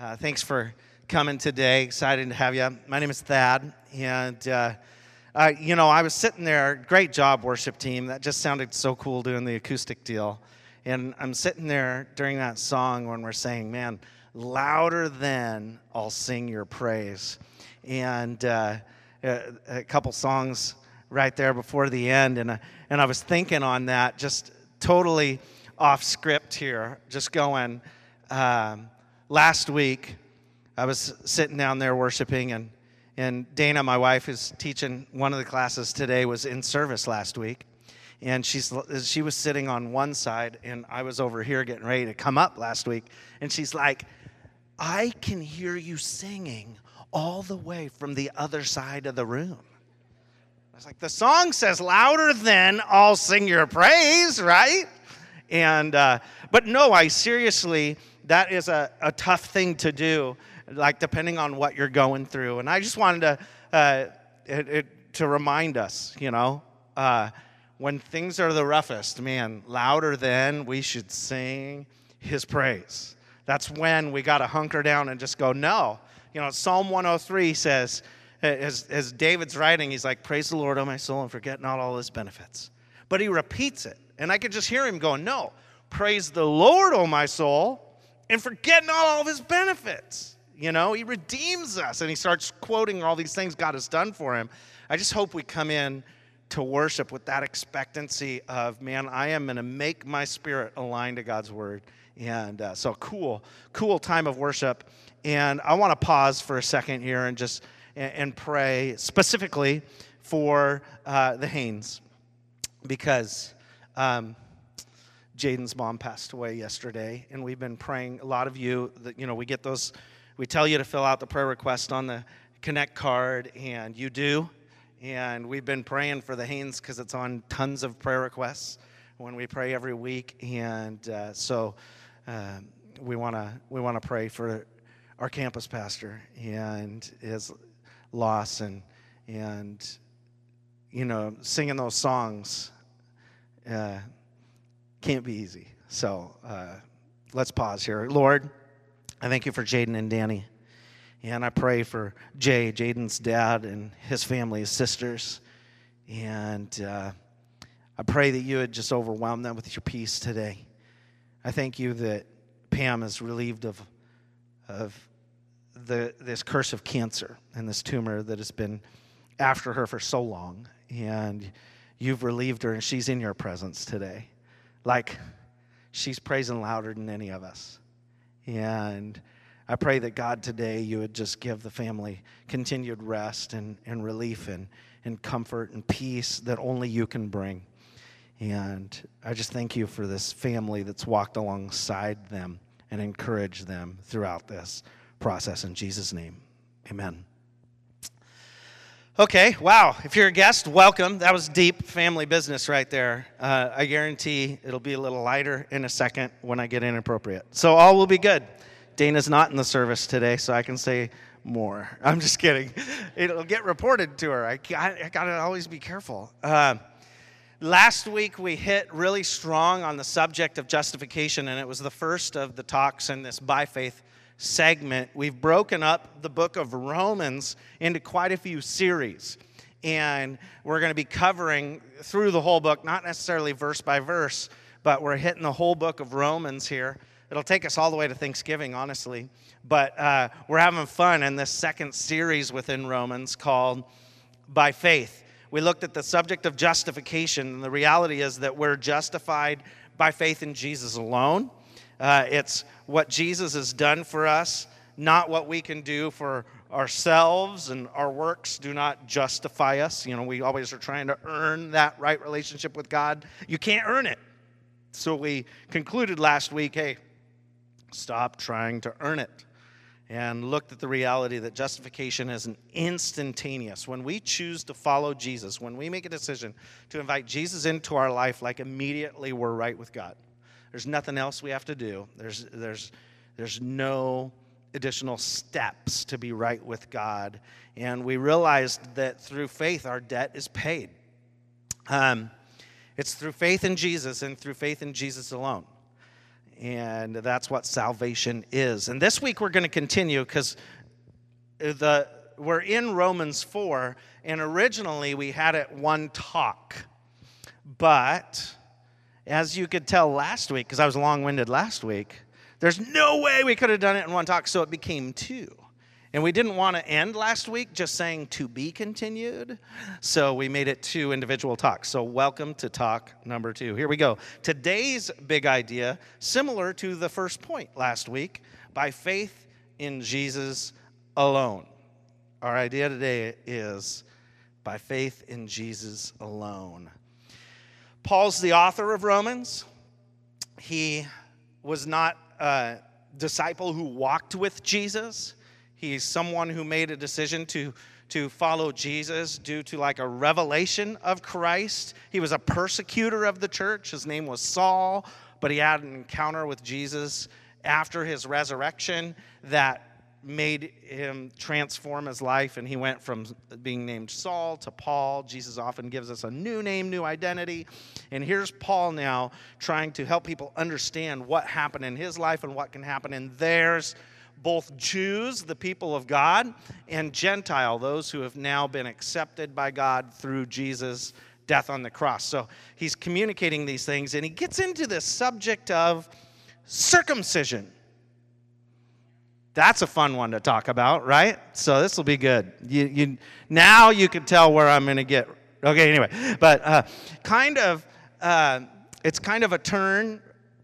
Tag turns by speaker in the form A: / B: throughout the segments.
A: Uh, thanks for coming today. Excited to have you. My name is Thad, and uh, uh, you know, I was sitting there. Great job, worship team. That just sounded so cool doing the acoustic deal. And I'm sitting there during that song when we're saying, "Man, louder than I'll sing your praise," and uh, a, a couple songs right there before the end, and uh, and I was thinking on that, just totally off script here, just going. Um, last week, I was sitting down there worshiping, and, and Dana, my wife, who's teaching one of the classes today, was in service last week. And she's, she was sitting on one side, and I was over here getting ready to come up last week. And she's like, I can hear you singing all the way from the other side of the room. I was like, the song says louder than I'll sing your praise, right? And, uh, but no, I seriously, that is a, a tough thing to do, like depending on what you're going through. And I just wanted to, uh, it, it, to remind us, you know, uh, when things are the roughest, man, louder than we should sing his praise. That's when we got to hunker down and just go, no. You know, Psalm 103 says, as, as David's writing, he's like, Praise the Lord, O my soul, and forget not all his benefits. But he repeats it. And I could just hear him going, No, praise the Lord, O my soul, and forget not all of his benefits. You know, he redeems us and he starts quoting all these things God has done for him. I just hope we come in to worship with that expectancy of, man, I am going to make my spirit align to God's word. And uh, so, cool, cool time of worship. And I want to pause for a second here and just and, and pray specifically for uh, the Haynes because. Um, Jaden's mom passed away yesterday, and we've been praying. A lot of you, that you know, we get those. We tell you to fill out the prayer request on the Connect card, and you do. And we've been praying for the Haynes because it's on tons of prayer requests when we pray every week. And uh, so uh, we want to we want to pray for our campus pastor and his loss, and and you know, singing those songs. Uh, can't be easy. So uh, let's pause here. Lord, I thank you for Jaden and Danny. And I pray for Jay, Jaden's dad, and his family, his sisters. And uh, I pray that you would just overwhelm them with your peace today. I thank you that Pam is relieved of, of the, this curse of cancer and this tumor that has been after her for so long. And you've relieved her, and she's in your presence today like she's praising louder than any of us. And I pray that God today you would just give the family continued rest and, and relief and, and comfort and peace that only you can bring. And I just thank you for this family that's walked alongside them and encouraged them throughout this process. In Jesus' name, amen. Okay, wow. If you're a guest, welcome. That was deep family business right there. Uh, I guarantee it'll be a little lighter in a second when I get inappropriate. So all will be good. Dana's not in the service today, so I can say more. I'm just kidding. It'll get reported to her. I, I, got to always be careful. Uh, last week we hit really strong on the subject of justification, and it was the first of the talks in this by faith segment, we've broken up the book of Romans into quite a few series. And we're going to be covering through the whole book, not necessarily verse by verse, but we're hitting the whole book of Romans here. It'll take us all the way to Thanksgiving, honestly. But uh, we're having fun in this second series within Romans called By Faith. We looked at the subject of justification, and the reality is that we're justified by faith in Jesus alone. Uh, it's what Jesus has done for us, not what we can do for ourselves, and our works do not justify us. You know, we always are trying to earn that right relationship with God. You can't earn it. So we concluded last week hey, stop trying to earn it. And looked at the reality that justification is an instantaneous. When we choose to follow Jesus, when we make a decision to invite Jesus into our life, like immediately we're right with God. There's nothing else we have to do. There's, there's, there's no additional steps to be right with God. And we realized that through faith, our debt is paid. Um, it's through faith in Jesus and through faith in Jesus alone. And that's what salvation is. And this week we're going to continue because the we're in Romans 4, and originally we had it one talk. But as you could tell last week, because I was long winded last week, there's no way we could have done it in one talk, so it became two. And we didn't want to end last week just saying to be continued, so we made it two individual talks. So, welcome to talk number two. Here we go. Today's big idea, similar to the first point last week, by faith in Jesus alone. Our idea today is by faith in Jesus alone. Paul's the author of Romans. He was not a disciple who walked with Jesus. He's someone who made a decision to, to follow Jesus due to like a revelation of Christ. He was a persecutor of the church. His name was Saul, but he had an encounter with Jesus after his resurrection that made him transform his life, and he went from being named Saul to Paul. Jesus often gives us a new name, new identity. And here's Paul now trying to help people understand what happened in his life and what can happen in theirs. Both Jews, the people of God, and Gentile, those who have now been accepted by God through Jesus' death on the cross. So he's communicating these things, and he gets into this subject of circumcision. That's a fun one to talk about, right? So this will be good. You, you, now you can tell where I'm going to get. Okay, anyway, but uh, kind of, uh, it's kind of a turn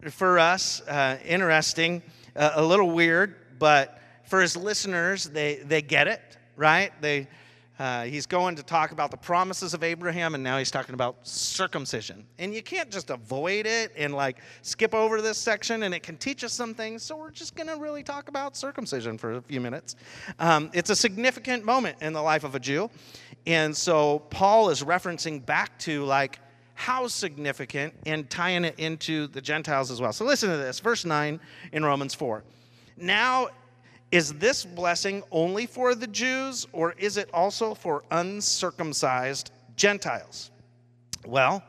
A: for us, uh, interesting, uh, a little weird, but for his listeners, they, they get it, right? They, uh, he's going to talk about the promises of Abraham, and now he's talking about circumcision. And you can't just avoid it and like skip over this section, and it can teach us some things. So we're just going to really talk about circumcision for a few minutes. Um, it's a significant moment in the life of a Jew. And so Paul is referencing back to like how significant and tying it into the Gentiles as well. So listen to this, verse 9 in Romans 4. Now is this blessing only for the Jews, or is it also for uncircumcised Gentiles? Well,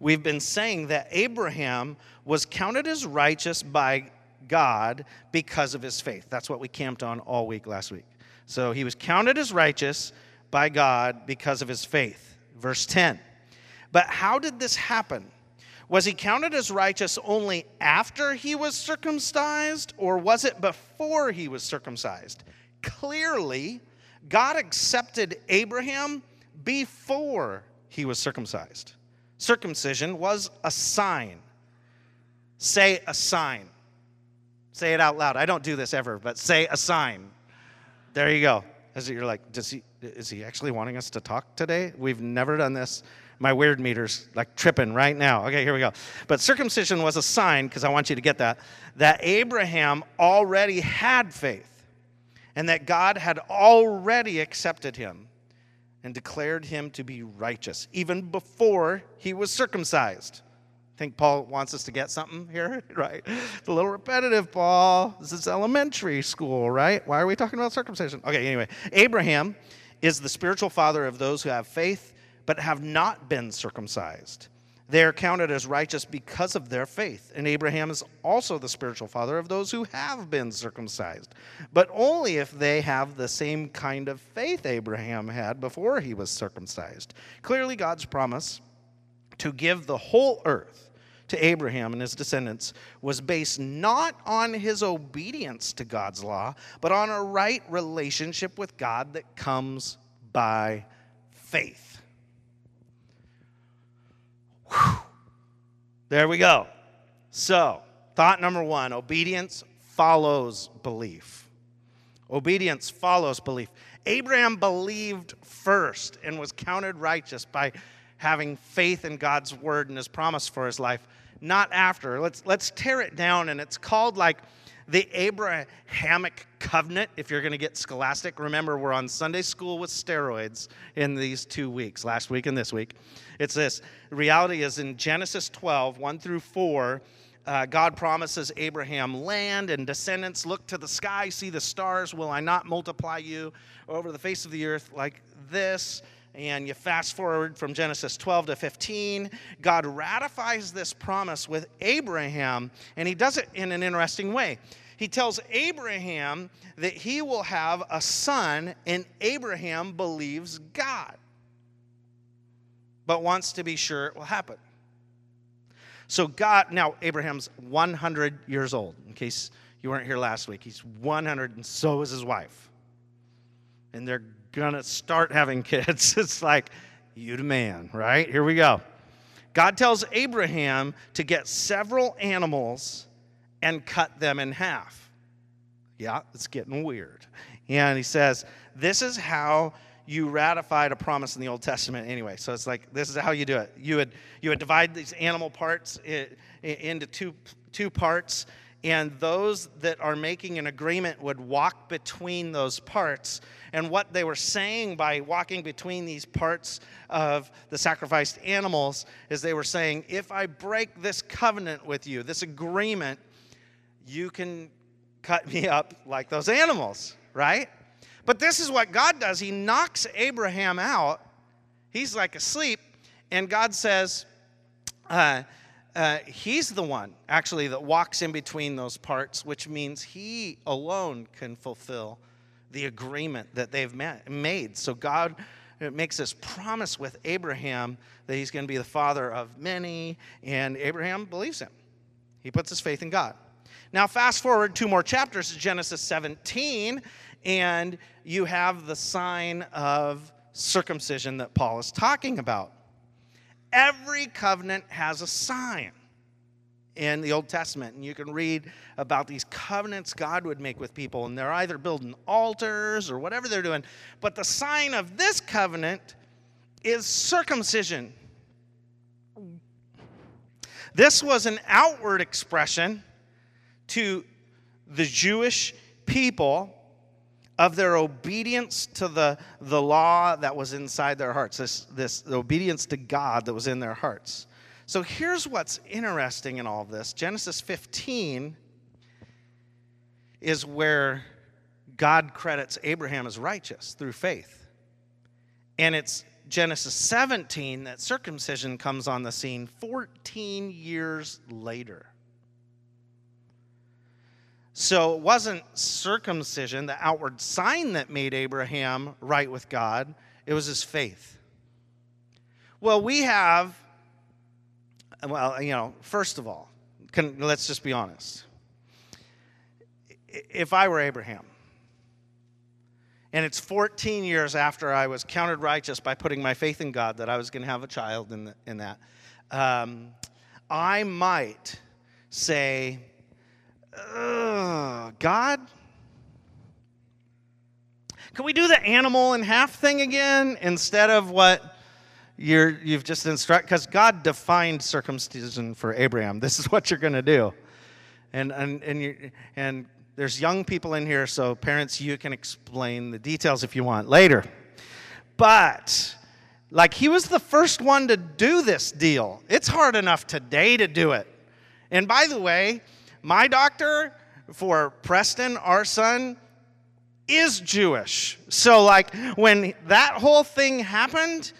A: we've been saying that Abraham was counted as righteous by God because of his faith. That's what we camped on all week last week. So he was counted as righteous by God because of his faith. Verse 10. But how did this happen? Was he counted as righteous only after he was circumcised, or was it before he was circumcised? Clearly, God accepted Abraham before he was circumcised. Circumcision was a sign. Say a sign. Say it out loud. I don't do this ever, but say a sign. There you go. As you're like, does he, is he actually wanting us to talk today? We've never done this my weird meter's like tripping right now. Okay, here we go. But circumcision was a sign, because I want you to get that, that Abraham already had faith and that God had already accepted him and declared him to be righteous, even before he was circumcised. I think Paul wants us to get something here, right? It's a little repetitive, Paul. This is elementary school, right? Why are we talking about circumcision? Okay, anyway, Abraham is the spiritual father of those who have faith but have not been circumcised. They are counted as righteous because of their faith. And Abraham is also the spiritual father of those who have been circumcised, but only if they have the same kind of faith Abraham had before he was circumcised. Clearly, God's promise to give the whole earth to Abraham and his descendants was based not on his obedience to God's law, but on a right relationship with God that comes by faith. There we go. So, thought number one obedience follows belief. Obedience follows belief. Abraham believed first and was counted righteous by having faith in God's word and his promise for his life, not after. Let's, let's tear it down, and it's called like the Abrahamic covenant, if you're going to get scholastic. Remember, we're on Sunday school with steroids in these two weeks, last week and this week. It's this reality is in Genesis 12, 1 through 4. Uh, God promises Abraham land and descendants. Look to the sky, see the stars. Will I not multiply you over the face of the earth like this? And you fast forward from Genesis 12 to 15, God ratifies this promise with Abraham, and he does it in an interesting way. He tells Abraham that he will have a son, and Abraham believes God, but wants to be sure it will happen. So, God, now Abraham's 100 years old, in case you weren't here last week. He's 100, and so is his wife. And they're to start having kids. It's like, you the man, right? Here we go. God tells Abraham to get several animals and cut them in half. Yeah, it's getting weird. And he says, This is how you ratified a promise in the Old Testament anyway. So it's like this is how you do it. You would you would divide these animal parts into two two parts, and those that are making an agreement would walk between those parts. And what they were saying by walking between these parts of the sacrificed animals is they were saying, if I break this covenant with you, this agreement, you can cut me up like those animals, right? But this is what God does. He knocks Abraham out. He's like asleep. And God says, uh, uh, He's the one, actually, that walks in between those parts, which means He alone can fulfill the agreement that they've made. So God makes this promise with Abraham that He's going to be the father of many, and Abraham believes Him. He puts his faith in God. Now, fast forward two more chapters to Genesis 17, and you have the sign of circumcision that Paul is talking about. Every covenant has a sign in the Old Testament, and you can read about these covenants God would make with people, and they're either building altars or whatever they're doing. But the sign of this covenant is circumcision. This was an outward expression to the Jewish people of their obedience to the, the law that was inside their hearts, this, this the obedience to God that was in their hearts. So here's what's interesting in all of this Genesis 15 is where God credits Abraham as righteous through faith. And it's Genesis 17 that circumcision comes on the scene 14 years later. So it wasn't circumcision, the outward sign that made Abraham right with God, it was his faith. Well, we have, well, you know, first of all, can, let's just be honest. If I were Abraham, and it's 14 years after I was counted righteous by putting my faith in God that I was going to have a child in, the, in that, um, I might say, God, can we do the animal and half thing again instead of what you're, you've just instructed? Because God defined circumcision for Abraham. This is what you're going to do. And, and, and, you, and there's young people in here, so parents, you can explain the details if you want later. But, like, he was the first one to do this deal. It's hard enough today to do it. And by the way, my doctor for Preston, our son, is Jewish. So like when that whole thing happened,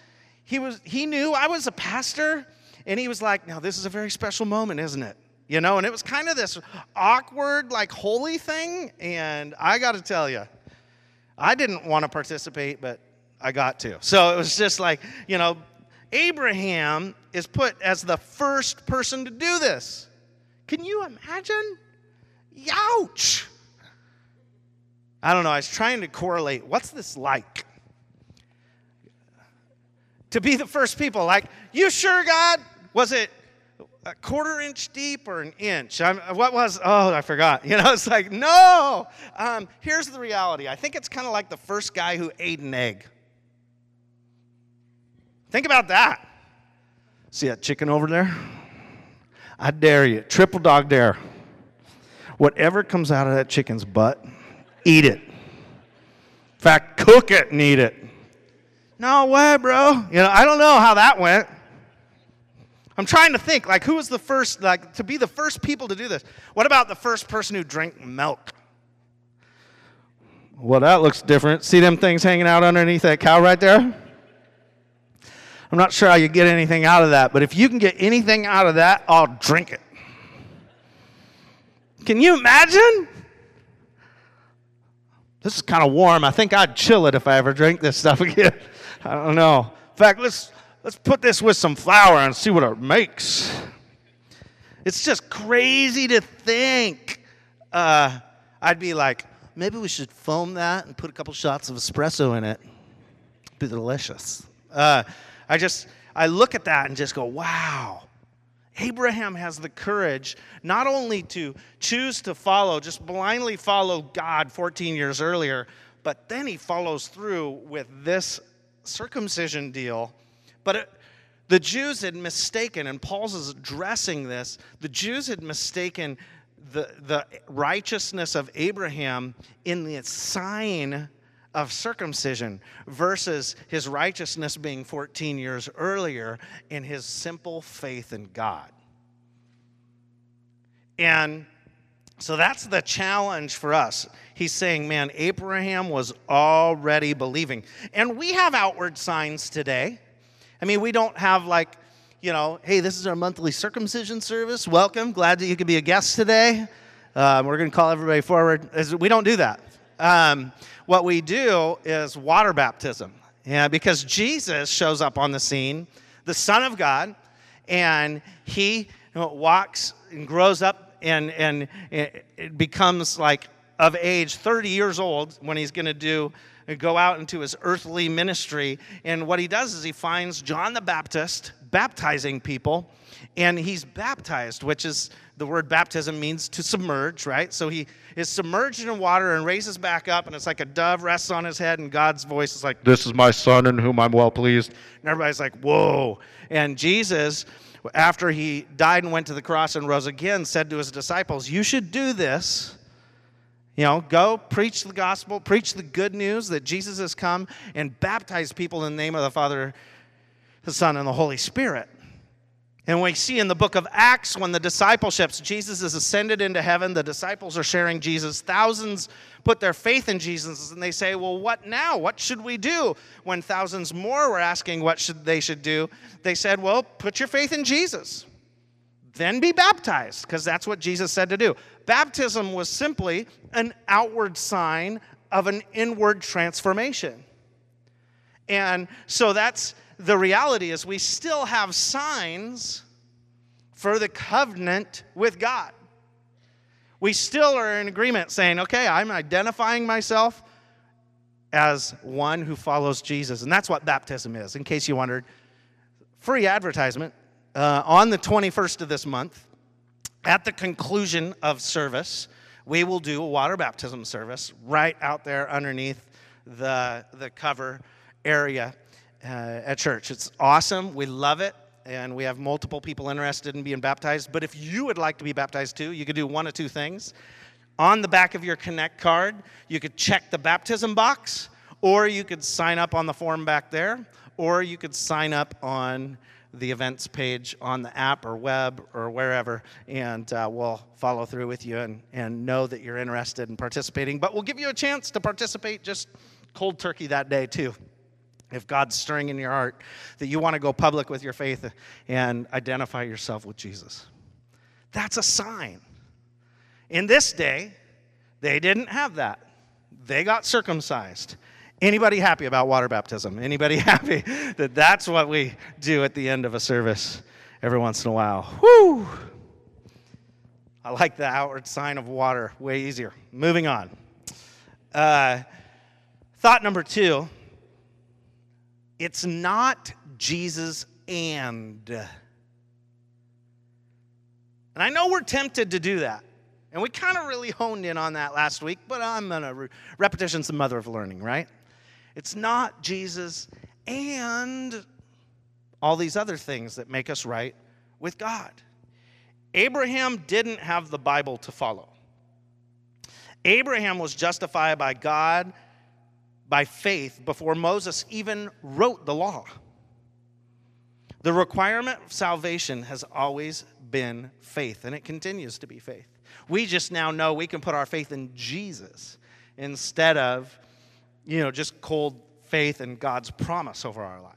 A: he was he knew I was a pastor and he was like, "Now this is a very special moment, isn't it?" You know, and it was kind of this awkward like holy thing and I got to tell you, I didn't want to participate, but I got to. So it was just like, you know, Abraham is put as the first person to do this. Can you imagine? Youch! I don't know. I was trying to correlate. What's this like? To be the first people, like, you sure, God? Was it a quarter inch deep or an inch? I'm, what was, oh, I forgot. You know, it's like, no. Um, here's the reality I think it's kind of like the first guy who ate an egg. Think about that. See that chicken over there? I dare you, triple dog dare. Whatever comes out of that chicken's butt, eat it. In fact, cook it and eat it. No way, bro. You know, I don't know how that went. I'm trying to think, like, who was the first, like, to be the first people to do this? What about the first person who drank milk? Well, that looks different. See them things hanging out underneath that cow right there? I'm not sure how you get anything out of that, but if you can get anything out of that, I'll drink it. Can you imagine? This is kind of warm. I think I'd chill it if I ever drink this stuff again. I don't know. In fact, let's let's put this with some flour and see what it makes. It's just crazy to think. Uh, I'd be like, maybe we should foam that and put a couple shots of espresso in it. It'd be delicious. Uh, I just I look at that and just go, wow. Abraham has the courage not only to choose to follow, just blindly follow God 14 years earlier, but then he follows through with this circumcision deal. But it, the Jews had mistaken, and Paul's addressing this, the Jews had mistaken the, the righteousness of Abraham in the sign of circumcision versus his righteousness being 14 years earlier in his simple faith in God. And so that's the challenge for us. He's saying, man, Abraham was already believing. And we have outward signs today. I mean, we don't have like, you know, hey, this is our monthly circumcision service. Welcome. Glad that you could be a guest today. Um, we're going to call everybody forward. We don't do that. Um, what we do is water baptism. Yeah, because Jesus shows up on the scene, the Son of God, and he you know, walks and grows up and, and it becomes like of age, 30 years old, when he's going to do go out into his earthly ministry. And what he does is he finds John the Baptist baptizing people, and he's baptized, which is the word baptism means to submerge, right? So he is submerged in water and raises back up, and it's like a dove rests on his head, and God's voice is like, This is my son in whom I'm well pleased. And everybody's like, Whoa. And Jesus, after he died and went to the cross and rose again, said to his disciples, You should do this. You know, go preach the gospel, preach the good news that Jesus has come, and baptize people in the name of the Father, the Son, and the Holy Spirit. And we see in the book of Acts when the discipleships, Jesus is ascended into heaven, the disciples are sharing Jesus. Thousands put their faith in Jesus and they say, Well, what now? What should we do? When thousands more were asking what should they should do, they said, Well, put your faith in Jesus. Then be baptized, because that's what Jesus said to do. Baptism was simply an outward sign of an inward transformation. And so that's the reality is we still have signs for the covenant with God. We still are in agreement saying, okay, I'm identifying myself as one who follows Jesus. And that's what baptism is, in case you wondered. Free advertisement. Uh, on the 21st of this month, at the conclusion of service, we will do a water baptism service right out there underneath the, the cover area uh, at church. It's awesome. We love it. And we have multiple people interested in being baptized. But if you would like to be baptized too, you could do one of two things. On the back of your Connect card, you could check the baptism box, or you could sign up on the form back there, or you could sign up on the events page on the app or web or wherever, and uh, we'll follow through with you and, and know that you're interested in participating. But we'll give you a chance to participate just cold turkey that day, too if God's stirring in your heart that you want to go public with your faith and identify yourself with Jesus. That's a sign. In this day, they didn't have that. They got circumcised. Anybody happy about water baptism? Anybody happy that that's what we do at the end of a service every once in a while? Whoo! I like the outward sign of water, way easier. Moving on. Uh, thought number two it's not Jesus and. And I know we're tempted to do that. And we kind of really honed in on that last week, but I'm going to. Re- repetition's the mother of learning, right? It's not Jesus and all these other things that make us right with God. Abraham didn't have the Bible to follow. Abraham was justified by God by faith before Moses even wrote the law. The requirement of salvation has always been faith, and it continues to be faith. We just now know we can put our faith in Jesus instead of, you know, just cold faith in God's promise over our life.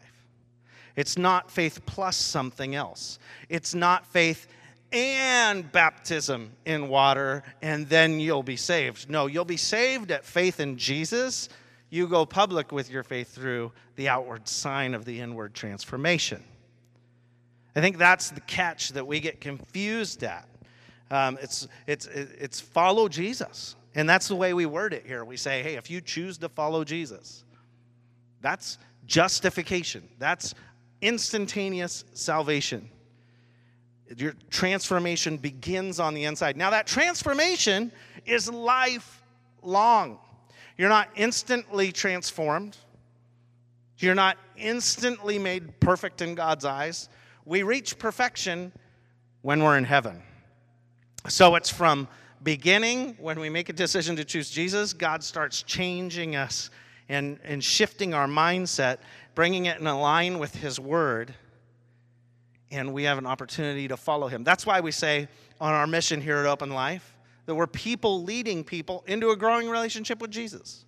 A: It's not faith plus something else. It's not faith and baptism in water, and then you'll be saved. No, you'll be saved at faith in Jesus. You go public with your faith through the outward sign of the inward transformation. I think that's the catch that we get confused at. Um, it's, it's, it's follow Jesus. And that's the way we word it here. We say, hey, if you choose to follow Jesus, that's justification. That's instantaneous salvation. Your transformation begins on the inside. Now, that transformation is lifelong. You're not instantly transformed, you're not instantly made perfect in God's eyes. We reach perfection when we're in heaven. So it's from beginning, when we make a decision to choose Jesus, God starts changing us and, and shifting our mindset, bringing it in line with His Word, and we have an opportunity to follow Him. That's why we say on our mission here at Open Life that we're people leading people into a growing relationship with Jesus.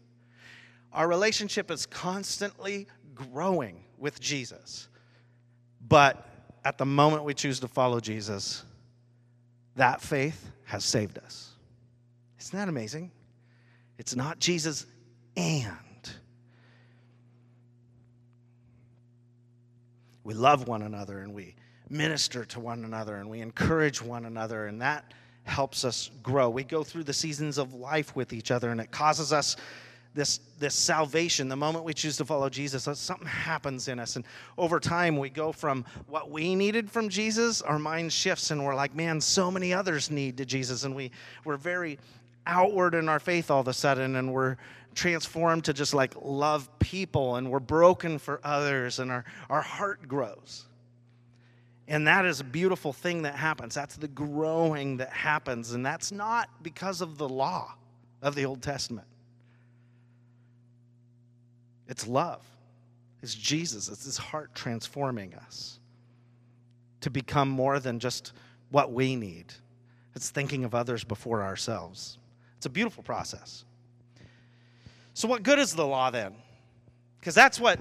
A: Our relationship is constantly growing with Jesus. But at the moment we choose to follow Jesus, that faith has saved us. Isn't that amazing? It's not Jesus and. We love one another and we minister to one another and we encourage one another, and that helps us grow. We go through the seasons of life with each other, and it causes us this, this salvation, the moment we choose to follow Jesus, something happens in us. And over time, we go from what we needed from Jesus, our mind shifts, and we're like, man, so many others need to Jesus. And we, we're very outward in our faith all of a sudden, and we're transformed to just like love people, and we're broken for others, and our, our heart grows. And that is a beautiful thing that happens. That's the growing that happens. And that's not because of the law of the Old Testament. It's love. It's Jesus. It's his heart transforming us to become more than just what we need. It's thinking of others before ourselves. It's a beautiful process. So, what good is the law then? Because that's what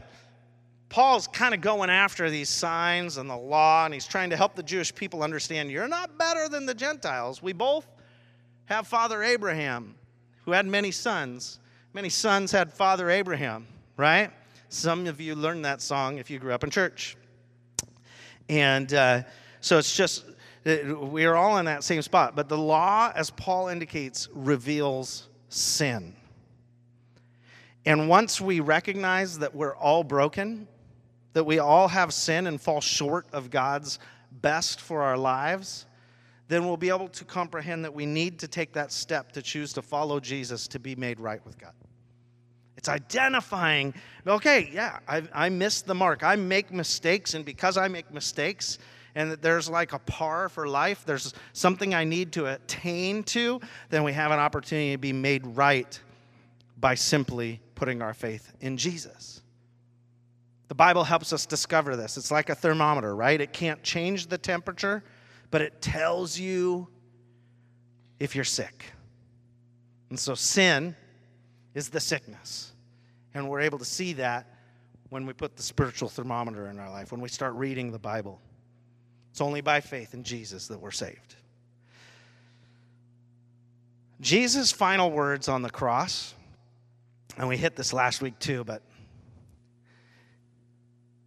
A: Paul's kind of going after these signs and the law, and he's trying to help the Jewish people understand you're not better than the Gentiles. We both have Father Abraham, who had many sons. Many sons had Father Abraham right? Some of you learned that song if you grew up in church. And uh, so it's just, we are all in that same spot. But the law, as Paul indicates, reveals sin. And once we recognize that we're all broken, that we all have sin and fall short of God's best for our lives, then we'll be able to comprehend that we need to take that step to choose to follow Jesus to be made right with God. It's identifying, okay, yeah, I, I missed the mark. I make mistakes, and because I make mistakes, and that there's like a par for life, there's something I need to attain to, then we have an opportunity to be made right by simply putting our faith in Jesus. The Bible helps us discover this. It's like a thermometer, right? It can't change the temperature, but it tells you if you're sick. And so sin is the sickness. And we're able to see that when we put the spiritual thermometer in our life, when we start reading the Bible. It's only by faith in Jesus that we're saved. Jesus' final words on the cross, and we hit this last week too, but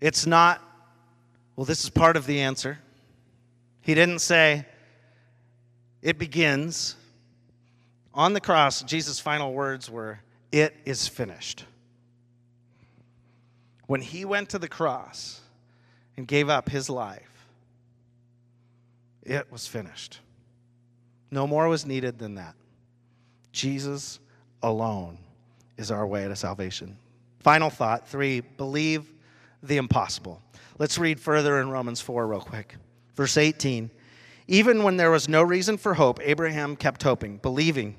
A: it's not, well, this is part of the answer. He didn't say, it begins. On the cross, Jesus' final words were, it is finished. When he went to the cross and gave up his life, it was finished. No more was needed than that. Jesus alone is our way to salvation. Final thought three, believe the impossible. Let's read further in Romans 4 real quick. Verse 18. Even when there was no reason for hope, Abraham kept hoping, believing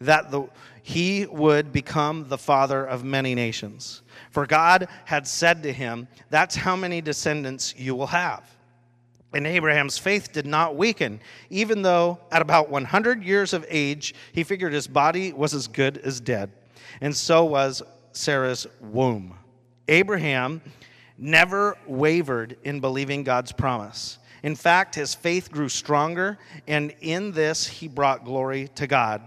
A: that the, he would become the father of many nations. For God had said to him, That's how many descendants you will have. And Abraham's faith did not weaken, even though at about 100 years of age, he figured his body was as good as dead. And so was Sarah's womb. Abraham never wavered in believing God's promise. In fact, his faith grew stronger, and in this he brought glory to God.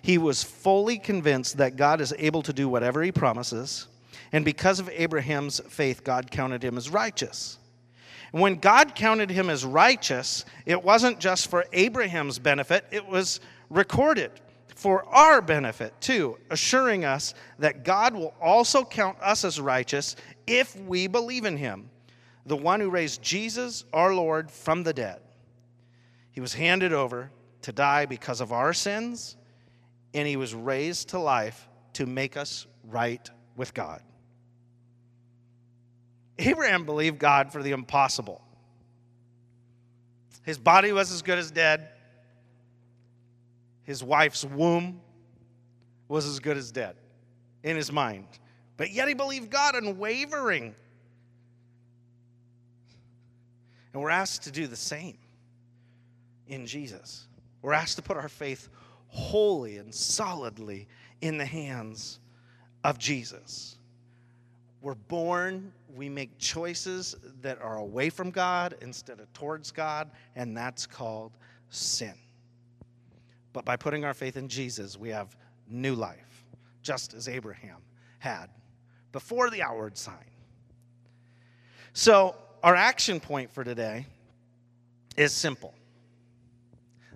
A: He was fully convinced that God is able to do whatever he promises, and because of Abraham's faith, God counted him as righteous. And when God counted him as righteous, it wasn't just for Abraham's benefit, it was recorded for our benefit too, assuring us that God will also count us as righteous if we believe in him, the one who raised Jesus, our Lord, from the dead. He was handed over to die because of our sins, and he was raised to life to make us right with God. Abraham believed God for the impossible. His body was as good as dead. His wife's womb was as good as dead in his mind. But yet he believed God unwavering. And we're asked to do the same in Jesus. We're asked to put our faith wholly and solidly in the hands of Jesus. We're born, we make choices that are away from God instead of towards God, and that's called sin. But by putting our faith in Jesus, we have new life, just as Abraham had before the outward sign. So, our action point for today is simple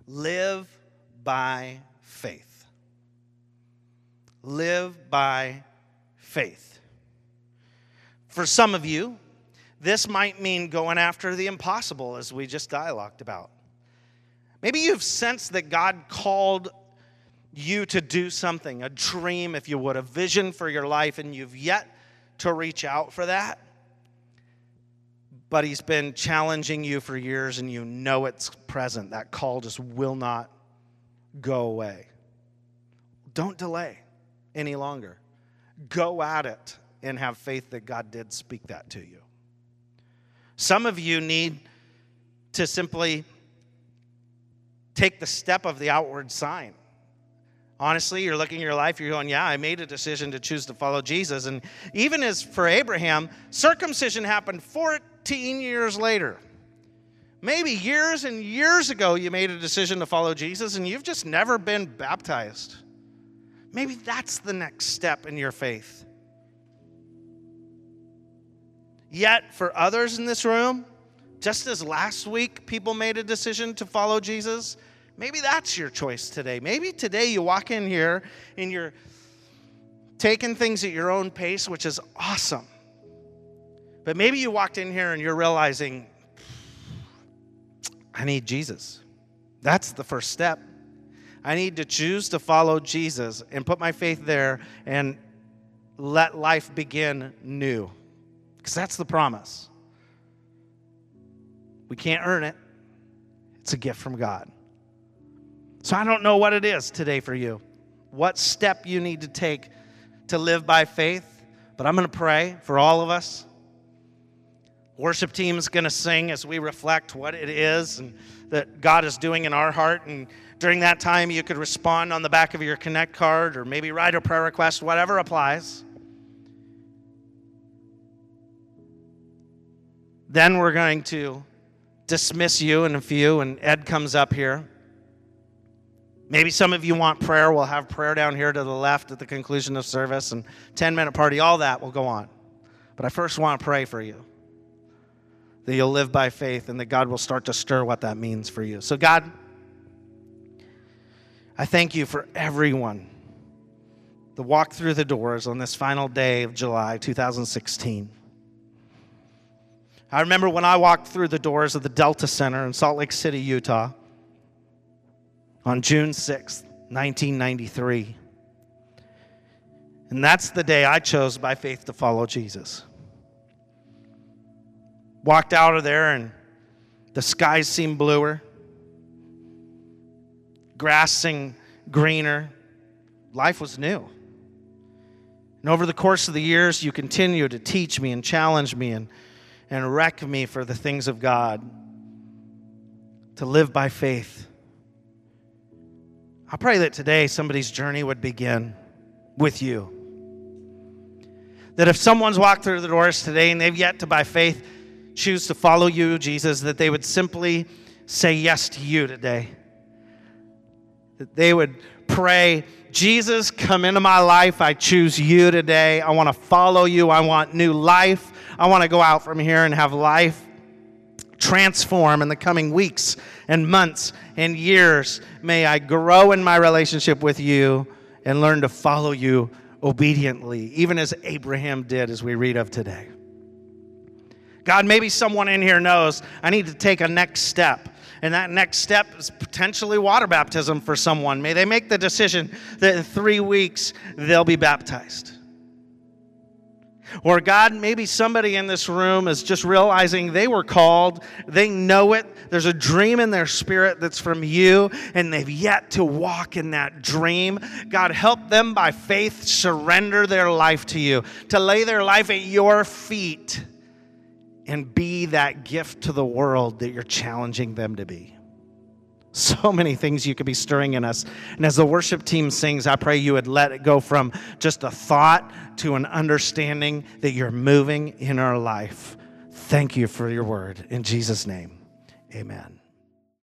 A: live by faith. Live by faith. For some of you, this might mean going after the impossible, as we just dialogued about. Maybe you've sensed that God called you to do something, a dream, if you would, a vision for your life, and you've yet to reach out for that. But He's been challenging you for years, and you know it's present. That call just will not go away. Don't delay any longer. Go at it and have faith that God did speak that to you. Some of you need to simply take the step of the outward sign. Honestly, you're looking at your life, you're going, Yeah, I made a decision to choose to follow Jesus. And even as for Abraham, circumcision happened 14 years later. Maybe years and years ago, you made a decision to follow Jesus and you've just never been baptized. Maybe that's the next step in your faith. Yet, for others in this room, just as last week people made a decision to follow Jesus, maybe that's your choice today. Maybe today you walk in here and you're taking things at your own pace, which is awesome. But maybe you walked in here and you're realizing, I need Jesus. That's the first step. I need to choose to follow Jesus and put my faith there and let life begin new. Because that's the promise. We can't earn it, it's a gift from God. So I don't know what it is today for you, what step you need to take to live by faith, but I'm going to pray for all of us. Worship team is going to sing as we reflect what it is and that God is doing in our heart. And during that time, you could respond on the back of your Connect card or maybe write a prayer request, whatever applies. Then we're going to dismiss you in a few, and Ed comes up here. Maybe some of you want prayer. We'll have prayer down here to the left at the conclusion of service and 10 minute party. All that will go on. But I first want to pray for you that you'll live by faith and that God will start to stir what that means for you. So, God, I thank you for everyone that walked through the doors on this final day of July 2016. I remember when I walked through the doors of the Delta Center in Salt Lake City, Utah, on June 6th, 1993. And that's the day I chose by faith to follow Jesus. Walked out of there, and the skies seemed bluer, grass seemed greener. Life was new. And over the course of the years, you continue to teach me and challenge me and and wreck me for the things of God, to live by faith. I pray that today somebody's journey would begin with you. That if someone's walked through the doors today and they've yet to, by faith, choose to follow you, Jesus, that they would simply say yes to you today. That they would pray, Jesus, come into my life. I choose you today. I want to follow you. I want new life. I want to go out from here and have life transform in the coming weeks and months and years. May I grow in my relationship with you and learn to follow you obediently, even as Abraham did, as we read of today. God, maybe someone in here knows I need to take a next step. And that next step is potentially water baptism for someone. May they make the decision that in three weeks they'll be baptized. Or, God, maybe somebody in this room is just realizing they were called, they know it, there's a dream in their spirit that's from you, and they've yet to walk in that dream. God, help them by faith surrender their life to you, to lay their life at your feet and be that gift to the world that you're challenging them to be. So many things you could be stirring in us. And as the worship team sings, I pray you would let it go from just a thought to an understanding that you're moving in our life. Thank you for your word. In Jesus' name, amen.